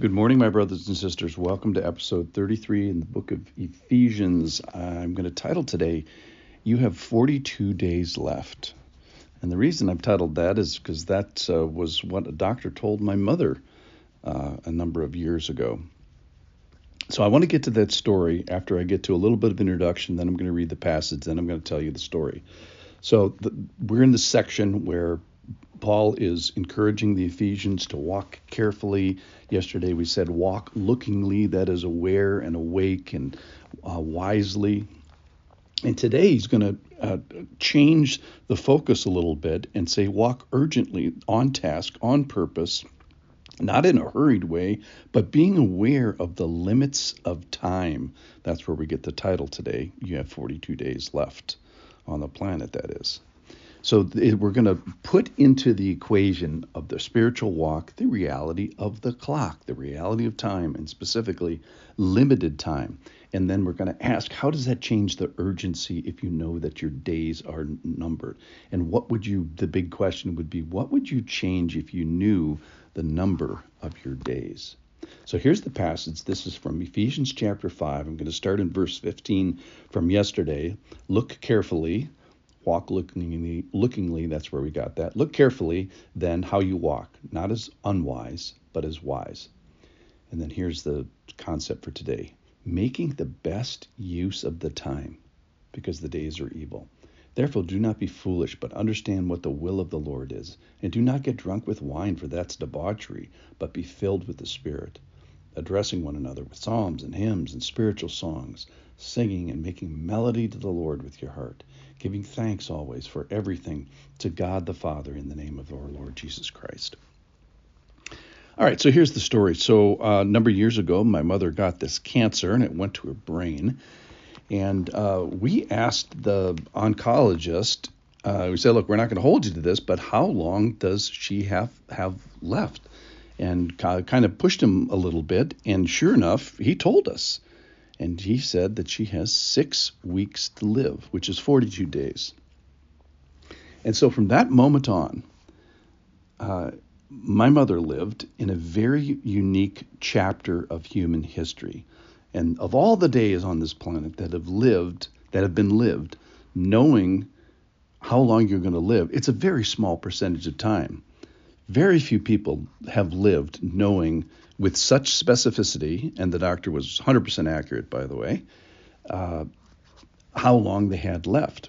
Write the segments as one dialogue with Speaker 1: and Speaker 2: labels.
Speaker 1: Good morning, my brothers and sisters. Welcome to episode 33 in the book of Ephesians. I'm going to title today, You Have 42 Days Left. And the reason I've titled that is because that uh, was what a doctor told my mother uh, a number of years ago. So I want to get to that story after I get to a little bit of introduction. Then I'm going to read the passage. Then I'm going to tell you the story. So the, we're in the section where Paul is encouraging the Ephesians to walk carefully. Yesterday we said walk lookingly, that is aware and awake and uh, wisely. And today he's going to uh, change the focus a little bit and say walk urgently, on task, on purpose, not in a hurried way, but being aware of the limits of time. That's where we get the title today. You have 42 days left on the planet, that is. So we're going to put into the equation of the spiritual walk the reality of the clock, the reality of time, and specifically limited time. And then we're going to ask, how does that change the urgency if you know that your days are numbered? And what would you, the big question would be, what would you change if you knew the number of your days? So here's the passage. This is from Ephesians chapter 5. I'm going to start in verse 15 from yesterday. Look carefully walk lookingly, lookingly, that's where we got that. Look carefully then how you walk, not as unwise, but as wise. And then here's the concept for today making the best use of the time, because the days are evil. Therefore, do not be foolish, but understand what the will of the Lord is. And do not get drunk with wine, for that's debauchery, but be filled with the Spirit, addressing one another with psalms and hymns and spiritual songs, singing and making melody to the Lord with your heart giving thanks always for everything to God the Father in the name of our Lord Jesus Christ. All right, so here's the story. So, uh, a number of years ago, my mother got this cancer and it went to her brain. And uh, we asked the oncologist, uh, we said, look, we're not going to hold you to this, but how long does she have, have left? And kind of pushed him a little bit. And sure enough, he told us and he said that she has six weeks to live, which is 42 days. And so from that moment on, uh, my mother lived in a very unique chapter of human history. And of all the days on this planet that have lived, that have been lived, knowing how long you're going to live, it's a very small percentage of time. Very few people have lived knowing with such specificity, and the doctor was 100% accurate, by the way, uh, how long they had left.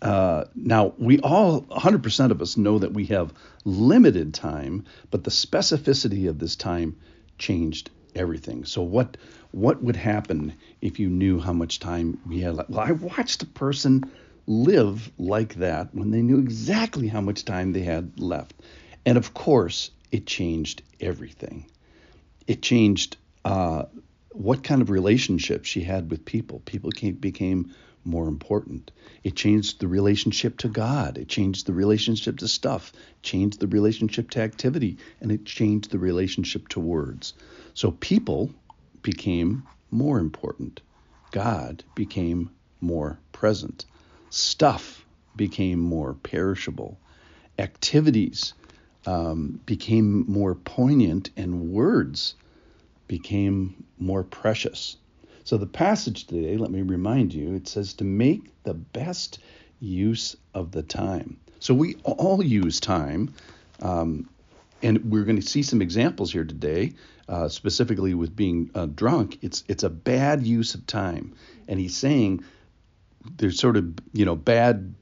Speaker 1: Uh, now, we all, 100% of us, know that we have limited time, but the specificity of this time changed everything. So, what what would happen if you knew how much time we had left? Well, I watched a person live like that when they knew exactly how much time they had left. And of course, it changed everything. It changed uh, what kind of relationship she had with people. People came, became more important. It changed the relationship to God. It changed the relationship to stuff, changed the relationship to activity, and it changed the relationship to words. So people became more important. God became more present. Stuff became more perishable. Activities um, became more poignant and words became more precious. So, the passage today, let me remind you, it says to make the best use of the time. So, we all use time. Um, and we're going to see some examples here today, uh, specifically with being uh, drunk. It's it's a bad use of time, and he's saying there's sort of you know bad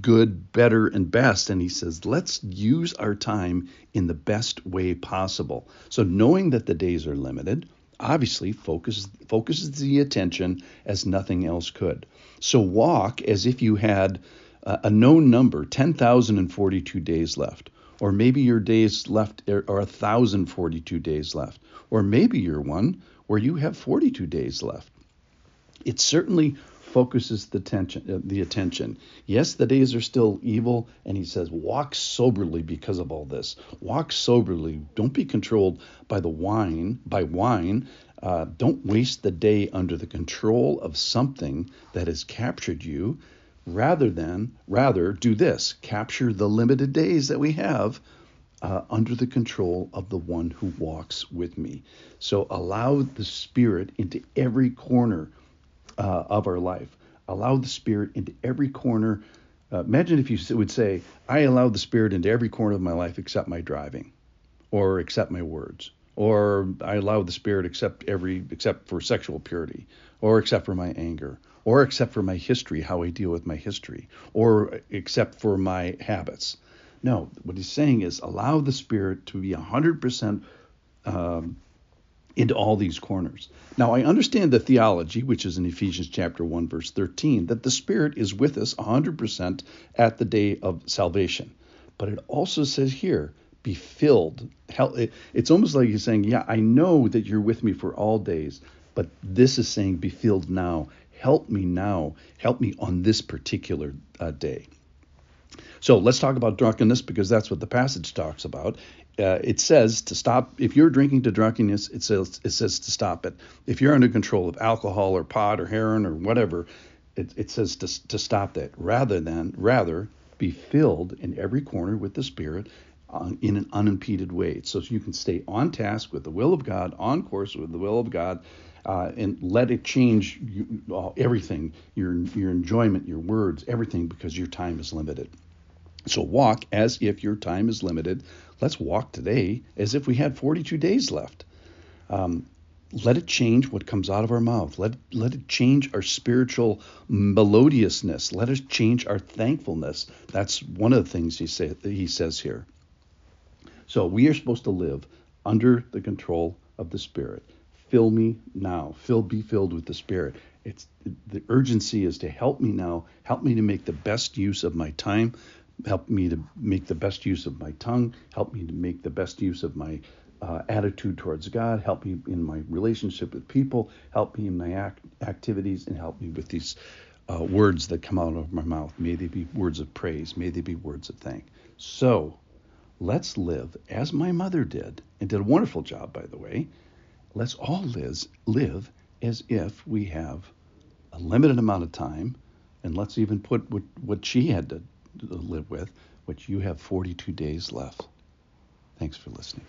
Speaker 1: good, better, and best. And he says, let's use our time in the best way possible. So, knowing that the days are limited, obviously focuses, focuses the attention as nothing else could. So, walk as if you had uh, a known number 10,042 days left. Or maybe your days left er, are 1,042 days left. Or maybe you're one where you have 42 days left. It's certainly focuses the attention uh, the attention. Yes the days are still evil and he says walk soberly because of all this. Walk soberly. Don't be controlled by the wine by wine. Uh, don't waste the day under the control of something that has captured you. Rather than rather do this. Capture the limited days that we have uh, under the control of the one who walks with me. So allow the Spirit into every corner uh, of our life. Allow the Spirit into every corner. Uh, imagine if you would say, I allow the Spirit into every corner of my life except my driving, or except my words, or I allow the Spirit except every except for sexual purity, or except for my anger, or except for my history, how I deal with my history, or except for my habits. No, what he's saying is allow the Spirit to be 100% um, into all these corners. Now, I understand the theology, which is in Ephesians chapter 1, verse 13, that the Spirit is with us 100% at the day of salvation. But it also says here, be filled. It's almost like he's saying, Yeah, I know that you're with me for all days, but this is saying, Be filled now. Help me now. Help me on this particular uh, day. So let's talk about drunkenness because that's what the passage talks about. Uh, it says to stop if you're drinking to drunkenness. It says it says to stop it. If you're under control of alcohol or pot or heroin or whatever, it, it says to, to stop that. Rather than rather be filled in every corner with the Spirit uh, in an unimpeded way, so you can stay on task with the will of God, on course with the will of God, uh, and let it change you, uh, everything your your enjoyment, your words, everything because your time is limited. So walk as if your time is limited. Let's walk today as if we had 42 days left. Um, let it change what comes out of our mouth. Let, let it change our spiritual melodiousness. Let us change our thankfulness. That's one of the things he, say, he says here. So we are supposed to live under the control of the Spirit. Fill me now. Fill, be filled with the Spirit. It's the urgency is to help me now. Help me to make the best use of my time help me to make the best use of my tongue, help me to make the best use of my uh, attitude towards God, help me in my relationship with people, help me in my act- activities, and help me with these uh, words that come out of my mouth. May they be words of praise, may they be words of thank. So let's live as my mother did, and did a wonderful job, by the way. Let's all live, live as if we have a limited amount of time, and let's even put what, what she had to live with, which you have 42 days left. Thanks for listening.